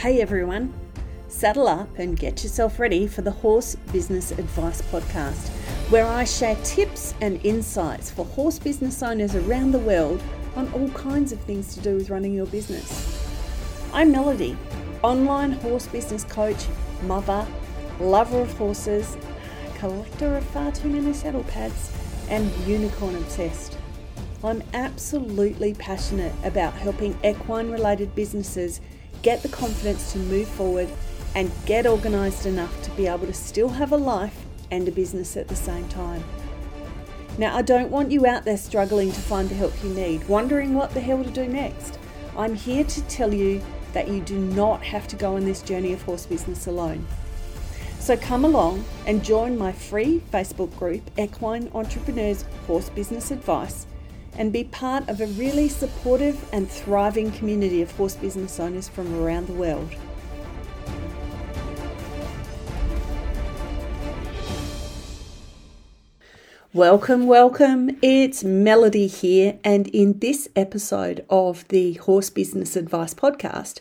Hey everyone, saddle up and get yourself ready for the Horse Business Advice Podcast, where I share tips and insights for horse business owners around the world on all kinds of things to do with running your business. I'm Melody, online horse business coach, mother, lover of horses, collector of far too many saddle pads, and unicorn obsessed. I'm absolutely passionate about helping equine related businesses get the confidence to move forward and get organised enough to be able to still have a life and a business at the same time. Now, I don't want you out there struggling to find the help you need, wondering what the hell to do next. I'm here to tell you that you do not have to go on this journey of horse business alone. So come along and join my free Facebook group, Equine Entrepreneurs Horse Business Advice, and be part of a really supportive and thriving community of horse business owners from around the world. Welcome, welcome. It's Melody here, and in this episode of the Horse Business Advice Podcast,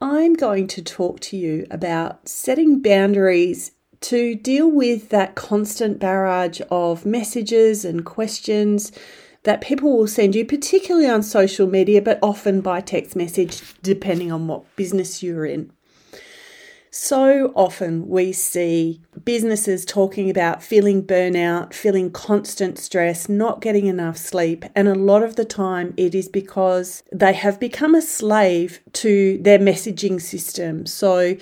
I'm going to talk to you about setting boundaries to deal with that constant barrage of messages and questions that people will send you, particularly on social media, but often by text message, depending on what business you're in. So often we see businesses talking about feeling burnout, feeling constant stress, not getting enough sleep, and a lot of the time it is because they have become a slave to their messaging system. So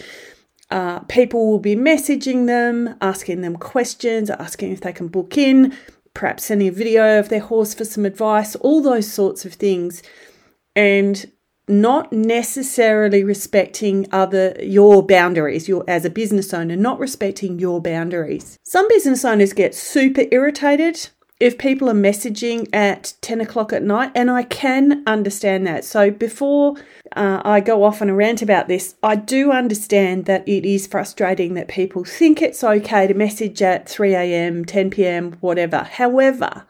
uh, people will be messaging them, asking them questions, asking if they can book in, perhaps sending a video of their horse for some advice, all those sorts of things. And not necessarily respecting other your boundaries your as a business owner not respecting your boundaries some business owners get super irritated if people are messaging at 10 o'clock at night and i can understand that. So before uh, i go off on a rant about this i do understand that it is frustrating that people think it's okay to message at 3 a.m 10 p.m whatever. However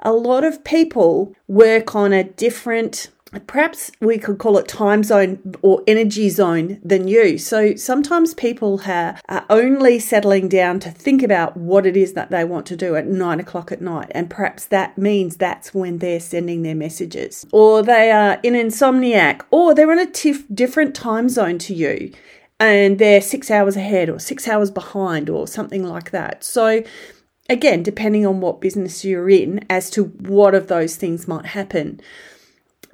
a lot of people work on a different perhaps we could call it time zone or energy zone than you. So sometimes people are only settling down to think about what it is that they want to do at nine o'clock at night. And perhaps that means that's when they're sending their messages. Or they are in insomniac, or they're in a tif- different time zone to you and they're six hours ahead or six hours behind or something like that. So again, depending on what business you're in as to what of those things might happen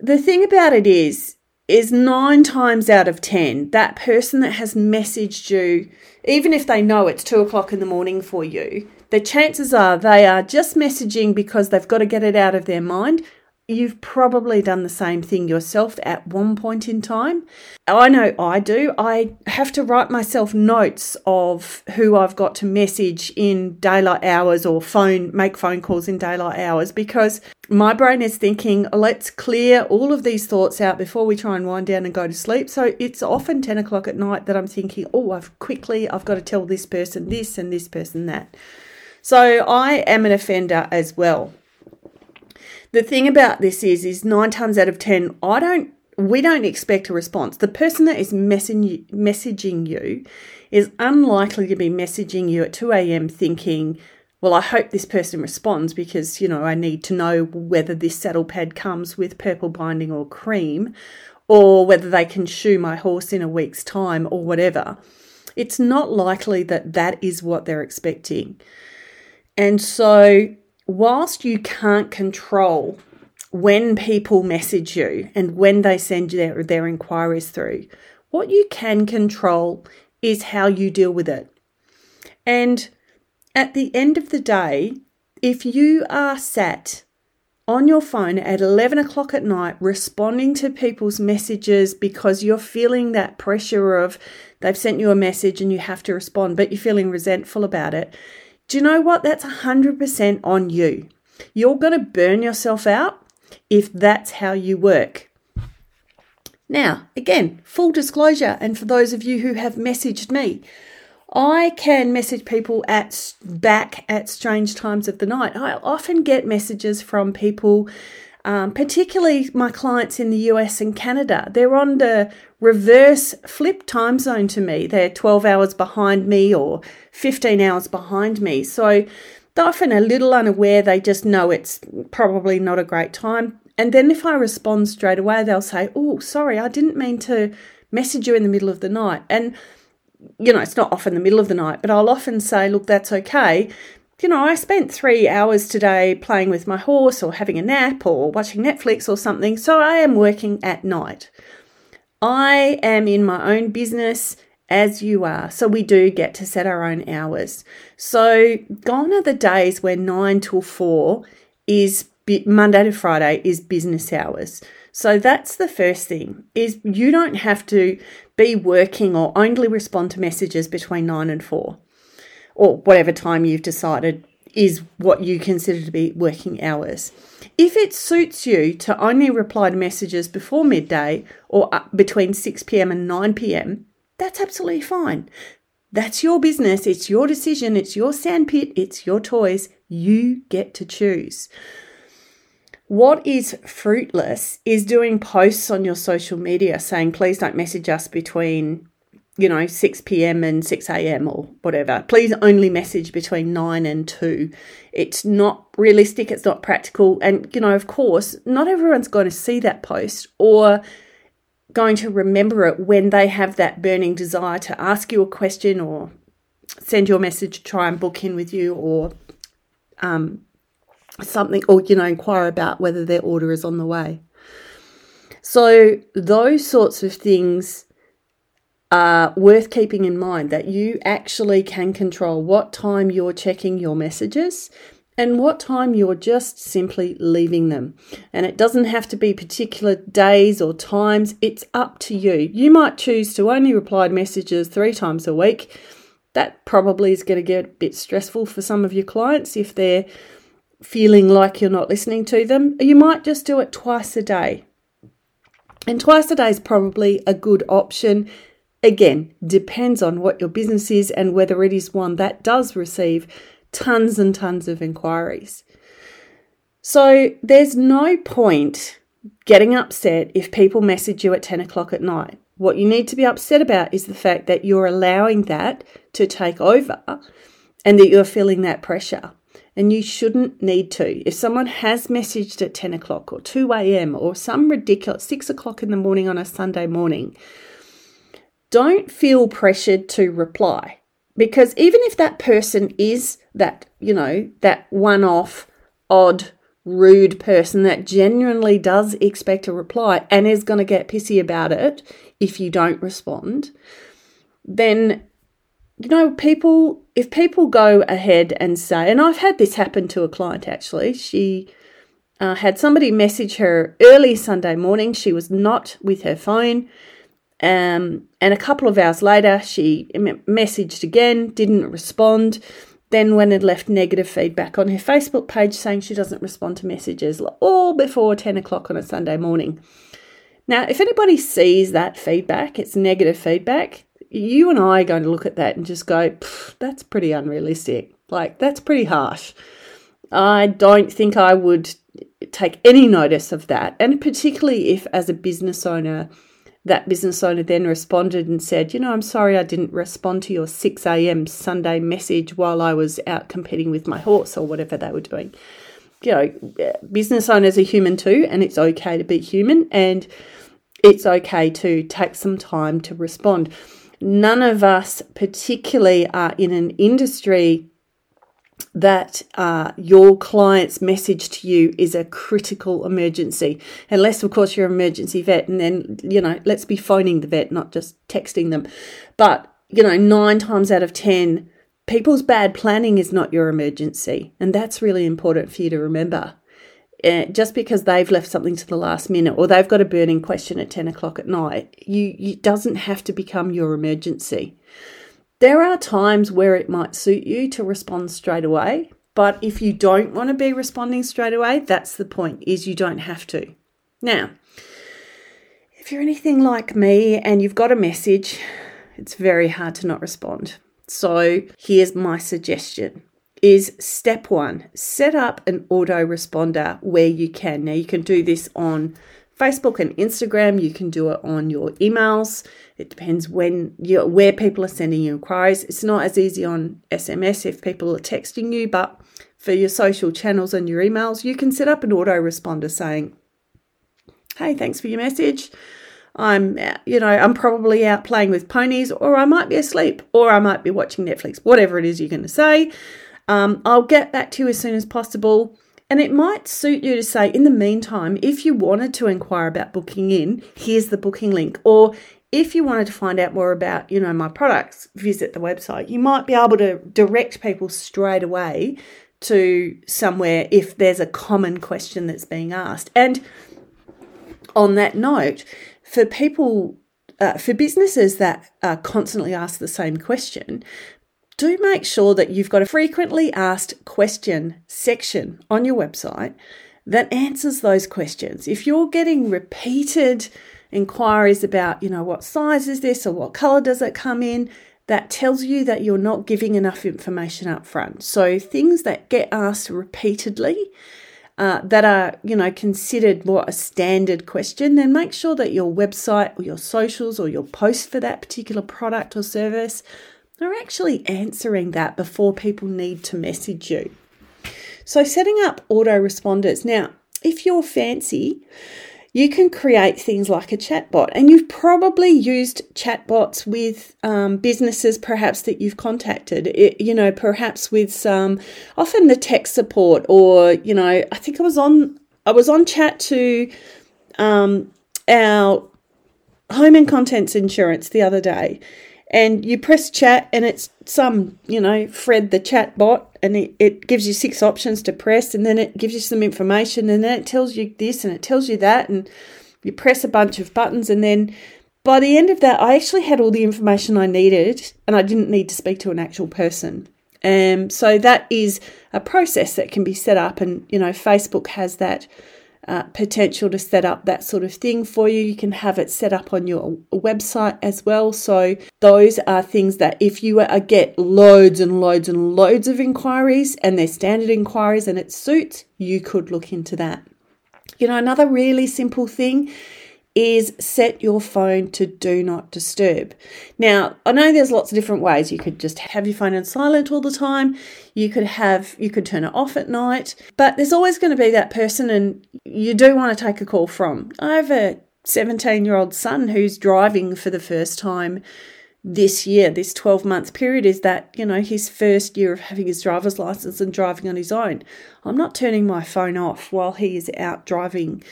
the thing about it is, is nine times out of ten, that person that has messaged you, even if they know it's two o'clock in the morning for you, the chances are they are just messaging because they've got to get it out of their mind You've probably done the same thing yourself at one point in time. I know I do. I have to write myself notes of who I've got to message in daylight hours or phone make phone calls in daylight hours because my brain is thinking, let's clear all of these thoughts out before we try and wind down and go to sleep. So it's often 10 o'clock at night that I'm thinking, oh, I've quickly, I've got to tell this person this and this person that. So I am an offender as well the thing about this is, is nine times out of ten, I don't, we don't expect a response. The person that is messaging messaging you is unlikely to be messaging you at 2 a.m. thinking, well, I hope this person responds because, you know, I need to know whether this saddle pad comes with purple binding or cream or whether they can shoe my horse in a week's time or whatever. It's not likely that that is what they're expecting. And so whilst you can't control when people message you and when they send their, their inquiries through, what you can control is how you deal with it. And at the end of the day, if you are sat on your phone at 11 o'clock at night responding to people's messages because you're feeling that pressure of they've sent you a message and you have to respond, but you're feeling resentful about it, do you know what? That's 100% on you. You're going to burn yourself out if that's how you work. Now, again, full disclosure, and for those of you who have messaged me, I can message people at back at strange times of the night. I often get messages from people um, particularly my clients in the US and Canada. They're on the reverse flip time zone to me. They're 12 hours behind me or 15 hours behind me. So they're often a little unaware. They just know it's probably not a great time. And then if I respond straight away, they'll say, Oh, sorry, I didn't mean to message you in the middle of the night. And, you know, it's not often the middle of the night, but I'll often say, Look, that's okay you know, I spent three hours today playing with my horse or having a nap or watching Netflix or something, so I am working at night. I am in my own business as you are, so we do get to set our own hours. So, gone are the days where nine till four is Monday to Friday is business hours. So that's the first thing is you don't have to be working or only respond to messages between 9 and 4 or whatever time you've decided is what you consider to be working hours. If it suits you to only reply to messages before midday or uh, between 6 pm and 9 pm, that's absolutely fine. That's your business, it's your decision, it's your sandpit, it's your toys. You get to choose. What is fruitless is doing posts on your social media saying, please don't message us between you know, 6 p.m. and 6 a.m. or whatever. Please only message between 9 and 2. It's not realistic, it's not practical. And, you know, of course, not everyone's going to see that post or going to remember it when they have that burning desire to ask you a question or send your message, try and book in with you or um, something, or, you know, inquire about whether their order is on the way. So, those sorts of things are worth keeping in mind that you actually can control what time you're checking your messages and what time you're just simply leaving them. And it doesn't have to be particular days or times, it's up to you. You might choose to only reply to messages three times a week. That probably is going to get a bit stressful for some of your clients if they're feeling like you're not listening to them. You might just do it twice a day. And twice a day is probably a good option Again, depends on what your business is and whether it is one that does receive tons and tons of inquiries. So there's no point getting upset if people message you at 10 o'clock at night. What you need to be upset about is the fact that you're allowing that to take over and that you're feeling that pressure. And you shouldn't need to. If someone has messaged at 10 o'clock or 2 a.m. or some ridiculous 6 o'clock in the morning on a Sunday morning, don't feel pressured to reply because even if that person is that, you know, that one off, odd, rude person that genuinely does expect a reply and is going to get pissy about it if you don't respond, then, you know, people, if people go ahead and say, and I've had this happen to a client actually, she. Uh, had somebody message her early Sunday morning. She was not with her phone. Um, and a couple of hours later, she messaged again, didn't respond. Then, when it left negative feedback on her Facebook page saying she doesn't respond to messages all before 10 o'clock on a Sunday morning. Now, if anybody sees that feedback, it's negative feedback, you and I are going to look at that and just go, that's pretty unrealistic. Like, that's pretty harsh. I don't think I would take any notice of that. And particularly if, as a business owner, that business owner then responded and said, You know, I'm sorry I didn't respond to your 6 a.m. Sunday message while I was out competing with my horse or whatever they were doing. You know, business owners are human too, and it's okay to be human, and it's okay to take some time to respond. None of us, particularly, are in an industry that uh, your client's message to you is a critical emergency. Unless, of course, you're an emergency vet, and then, you know, let's be phoning the vet, not just texting them. But, you know, nine times out of 10, people's bad planning is not your emergency. And that's really important for you to remember. Uh, just because they've left something to the last minute or they've got a burning question at 10 o'clock at night, you, you doesn't have to become your emergency. There are times where it might suit you to respond straight away, but if you don't want to be responding straight away, that's the point is you don't have to. Now, if you're anything like me and you've got a message, it's very hard to not respond. So, here's my suggestion. is step one set up an autoresponder where you can. Now, you can do this on Facebook and Instagram, you can do it on your emails. It depends when you where people are sending you inquiries. It's not as easy on SMS if people are texting you, but for your social channels and your emails, you can set up an autoresponder saying, "Hey, thanks for your message. I'm, you know, I'm probably out playing with ponies, or I might be asleep, or I might be watching Netflix, whatever it is you're going to say. Um, I'll get back to you as soon as possible. And it might suit you to say, in the meantime, if you wanted to inquire about booking in, here's the booking link. Or if you wanted to find out more about, you know, my products, visit the website. You might be able to direct people straight away to somewhere if there's a common question that's being asked. And on that note, for people, uh, for businesses that uh, constantly ask the same question, do make sure that you've got a frequently asked question section on your website that answers those questions. If you're getting repeated inquiries about, you know, what size is this or what color does it come in, that tells you that you're not giving enough information up front. So things that get asked repeatedly uh, that are, you know, considered more a standard question, then make sure that your website or your socials or your post for that particular product or service are actually answering that before people need to message you. So setting up autoresponders. Now, if you're fancy, you can create things like a chatbot. And you've probably used chatbots with um, businesses perhaps that you've contacted, it, you know, perhaps with some, often the tech support or, you know, I think I was on, I was on chat to um, our home and contents insurance the other day and you press chat and it's some you know fred the chat bot and it, it gives you six options to press and then it gives you some information and then it tells you this and it tells you that and you press a bunch of buttons and then by the end of that i actually had all the information i needed and i didn't need to speak to an actual person. Um, so that is a process that can be set up and you know facebook has that uh, potential to set up that sort of thing for you. You can have it set up on your website as well. So, those are things that if you uh, get loads and loads and loads of inquiries and they're standard inquiries and it suits, you could look into that. You know, another really simple thing is set your phone to do not disturb. Now, I know there's lots of different ways. You could just have your phone on silent all the time. You could have you could turn it off at night, but there's always going to be that person and you do want to take a call from. I have a 17-year-old son who's driving for the first time this year, this 12 month period, is that, you know, his first year of having his driver's license and driving on his own. I'm not turning my phone off while he is out driving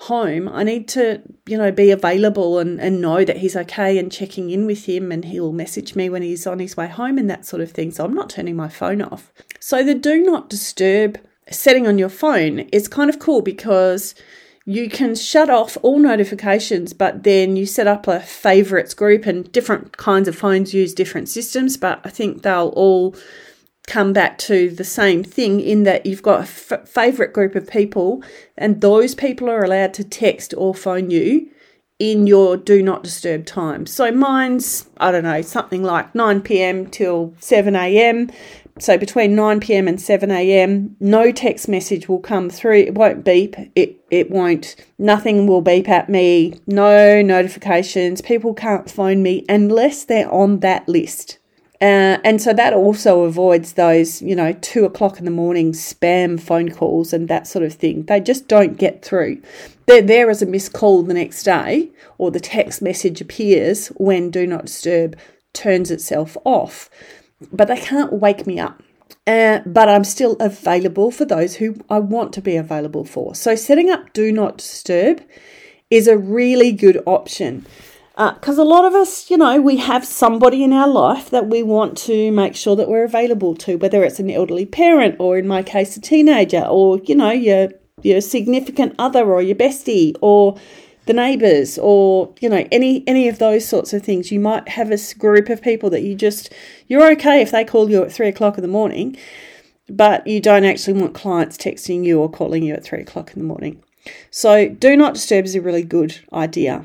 home, I need to, you know, be available and, and know that he's okay and checking in with him and he'll message me when he's on his way home and that sort of thing. So I'm not turning my phone off. So the do not disturb setting on your phone is kind of cool because you can shut off all notifications, but then you set up a favorites group and different kinds of phones use different systems, but I think they'll all come back to the same thing in that you've got a f- favorite group of people and those people are allowed to text or phone you in your do not disturb time. So mine's, I don't know, something like 9 p.m. till 7 a.m. So between 9 p.m. and 7 a.m., no text message will come through. It won't beep. It it won't. Nothing will beep at me. No notifications. People can't phone me unless they're on that list. Uh, and so that also avoids those, you know, two o'clock in the morning spam phone calls and that sort of thing. They just don't get through. They're there as a missed call the next day, or the text message appears when Do Not Disturb turns itself off, but they can't wake me up. Uh, but I'm still available for those who I want to be available for. So setting up Do Not Disturb is a really good option because uh, a lot of us, you know, we have somebody in our life that we want to make sure that we're available to, whether it's an elderly parent or, in my case, a teenager, or you know, your your significant other or your bestie or the neighbours or you know any any of those sorts of things. You might have a group of people that you just you're okay if they call you at three o'clock in the morning but you don't actually want clients texting you or calling you at three o'clock in the morning. So do not disturb is a really good idea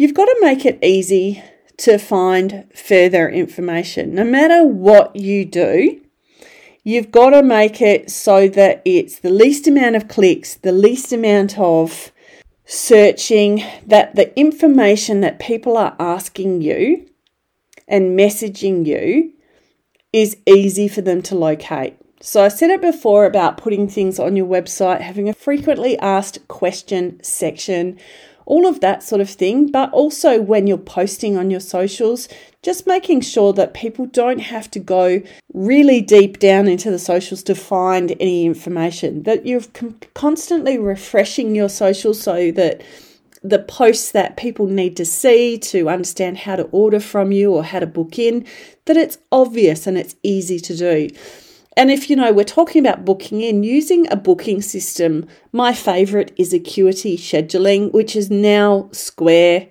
You've got to make it easy to find further information. No matter what you do, You've got to make it so that it's the least amount of clicks, the least amount of searching, that the information that people are asking you and messaging you is easy for them to locate. So, I said it before about putting things on your website, having a frequently asked question section, all of that sort of thing. But also when you're posting on your socials, just making sure that people don't have to go really deep down into the socials to find any information, that you're constantly refreshing your socials so that the posts that people need to see to understand how to order from you or how to book in, that it's obvious and it's easy to do. And if you know we're talking about booking in, using a booking system, my favorite is Acuity Scheduling, which is now Square.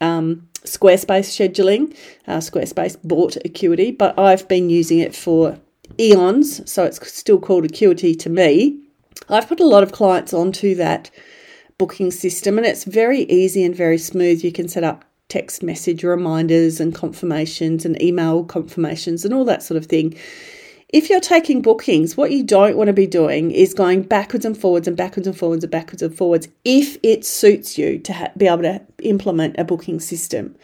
Um, Squarespace scheduling. Uh, Squarespace bought Acuity, but I've been using it for eons, so it's still called Acuity to me. I've put a lot of clients onto that booking system, and it's very easy and very smooth. You can set up text message reminders and confirmations and email confirmations and all that sort of thing. If you're taking bookings, what you don't want to be doing is going backwards and forwards and backwards and forwards and backwards and forwards if it suits you to ha- be able to implement a booking system.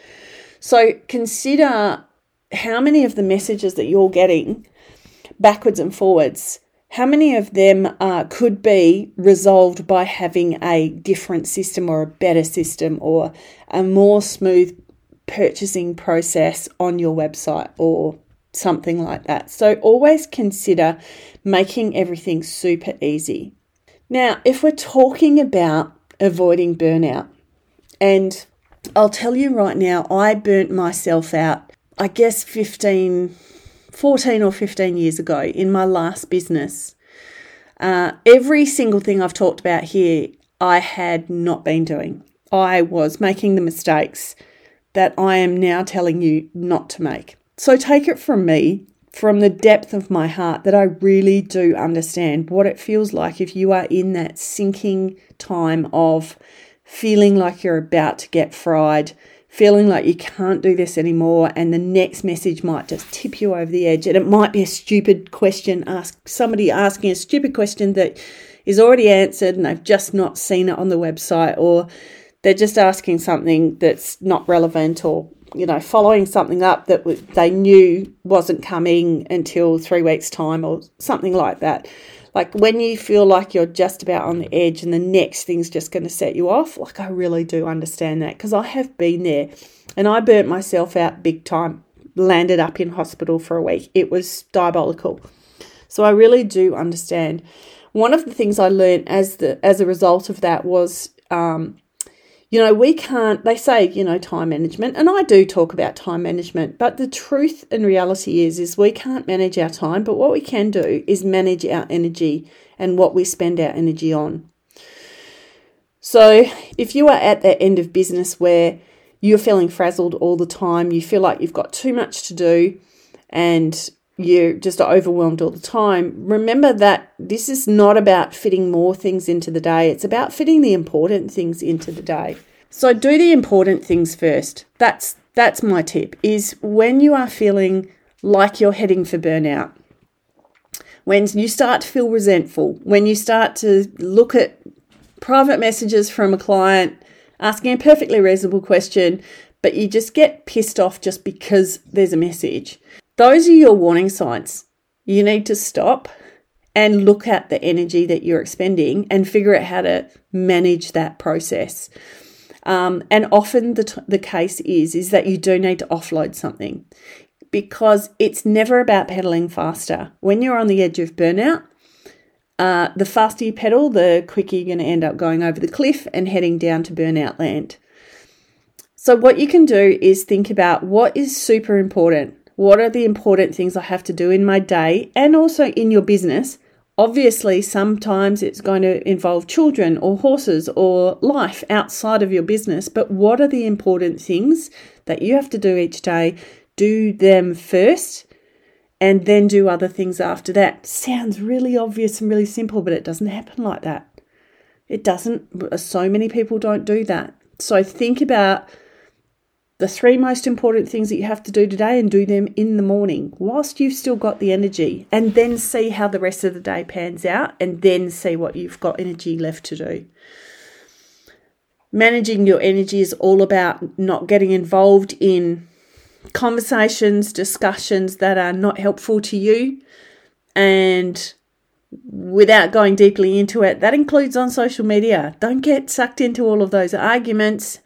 So consider how many of the messages that you're getting backwards and forwards how many of them uh, could be resolved by having a different system or a better system or a more smooth purchasing process on your website or something like that? So, always consider making everything super easy. Now, if we're talking about avoiding burnout, and I'll tell you right now, I burnt myself out, I guess 15 14 or 15 years ago in my last business. Uh, every single thing I've talked about here, I had not been doing. I was making the mistakes that I am now telling you not to make. So take it from me, from the depth of my heart, that I really do understand what it feels like if you are in that sinking time of feeling like you're about to get fried, feeling like you can't do this anymore and the next message might just tip you over the edge. And it might be a stupid question ask somebody asking a stupid question that is already answered and they've just not seen it on the website or they're just asking something that's not relevant or you know following something up that they knew wasn't coming until 3 weeks time or something like that like when you feel like you're just about on the edge and the next thing's just going to set you off, like I really do understand that because I have been there and I burnt myself out big time, landed up in hospital for a week. It was diabolical. So I really do understand. One of the things I learned as the as a result of that was um, you know, we can't, they say, you know, time management, and I do talk about time management, but the truth and reality is, is we can't manage our time, but what we can do is manage our energy and what we spend our energy on. So if you are at that end of business where you're feeling frazzled all the time, you feel like you've got too much to do, and you're just overwhelmed all the time, remember that this is not about fitting more things into the day. It's about fitting the important things into the day. So do the important things first. That's that's my tip is when you are feeling like you're heading for burnout. When you start to feel resentful, when you start to look at private messages from a client asking a perfectly reasonable question, but you just get pissed off just because there's a message those are your warning signs. You need to stop and look at the energy that you're expending and figure out how to manage that process. Um, and often the, t- the case is is that you do need to offload something because it's never about pedaling faster. When you're on the edge of burnout, uh, the faster you pedal, the quicker you're going to end up going over the cliff and heading down to burnout land. So, what you can do is think about what is super important. What are the important things I have to do in my day and also in your business? Obviously, sometimes it's going to involve children or horses or life outside of your business, but what are the important things that you have to do each day? Do them first and then do other things after that. Sounds really obvious and really simple, but it doesn't happen like that. It doesn't. So many people don't do that. So think about the three most important things that you have to do today and do them in the morning whilst you've still got the energy, and then see how the rest of the day pans out, and then see what you've got energy left to do. Managing your energy is all about not getting involved in conversations, discussions that are not helpful to you, and without going deeply into it, that includes on social media. Don't get sucked into all of those arguments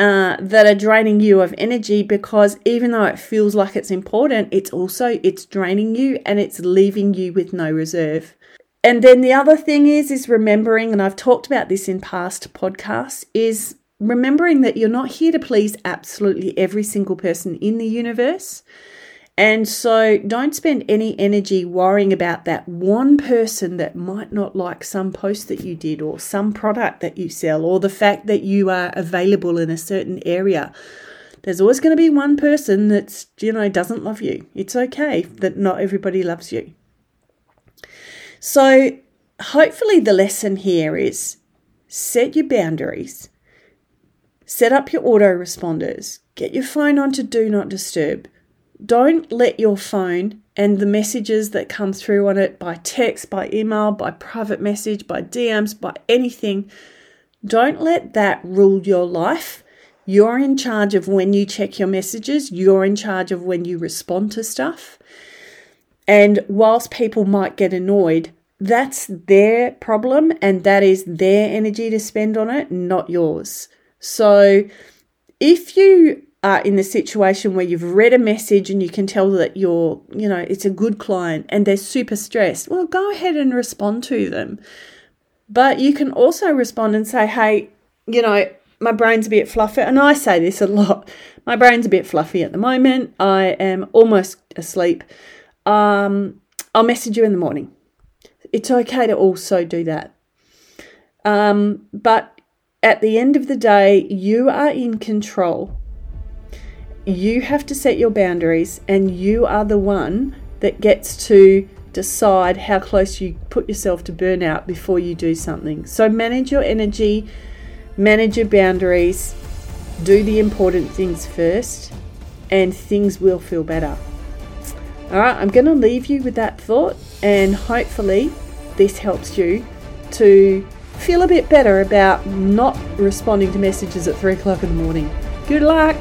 uh, that are draining you of energy because even though it feels like it's important, it's also it's draining you and it's leaving you with no reserve. And then the other thing is is remembering, and I've talked about this in past podcasts, is remembering that you're not here to please absolutely every single person in the universe. And so don't spend any energy worrying about that one person that might not like some post that you did or some product that you sell or the fact that you are available in a certain area. There's always going to be one person that's, you know, doesn't love you. It's okay that not everybody loves you. So hopefully the lesson here is set your boundaries. Set up your autoresponders. Get your phone on to do not disturb don't let your phone and the messages that come through on it by text, by email, by private message, by DMs, by anything, don't let that rule your life. You're in charge of when you check your messages, you're in charge of when you respond to stuff. And whilst people might get annoyed, that's their problem and that is their energy to spend on it, not yours. So if you are in the situation where you've read a message and you can tell that you're, you know, it's a good client and they're super stressed, well, go ahead and respond to them. But you can also respond and say, hey, you know, my brain's a bit fluffy. And I say this a lot. My brain's a bit fluffy at the moment. I am almost asleep. Um, I'll message you in the morning. It's okay to also do that. Um, but at the end of the day, you are in control you have to set your boundaries, and you are the one that gets to decide how close you put yourself to burnout before you do something. So, manage your energy, manage your boundaries, do the important things first, and things will feel better. All right, I'm going to leave you with that thought, and hopefully, this helps you to feel a bit better about not responding to messages at three o'clock in the morning. Good luck!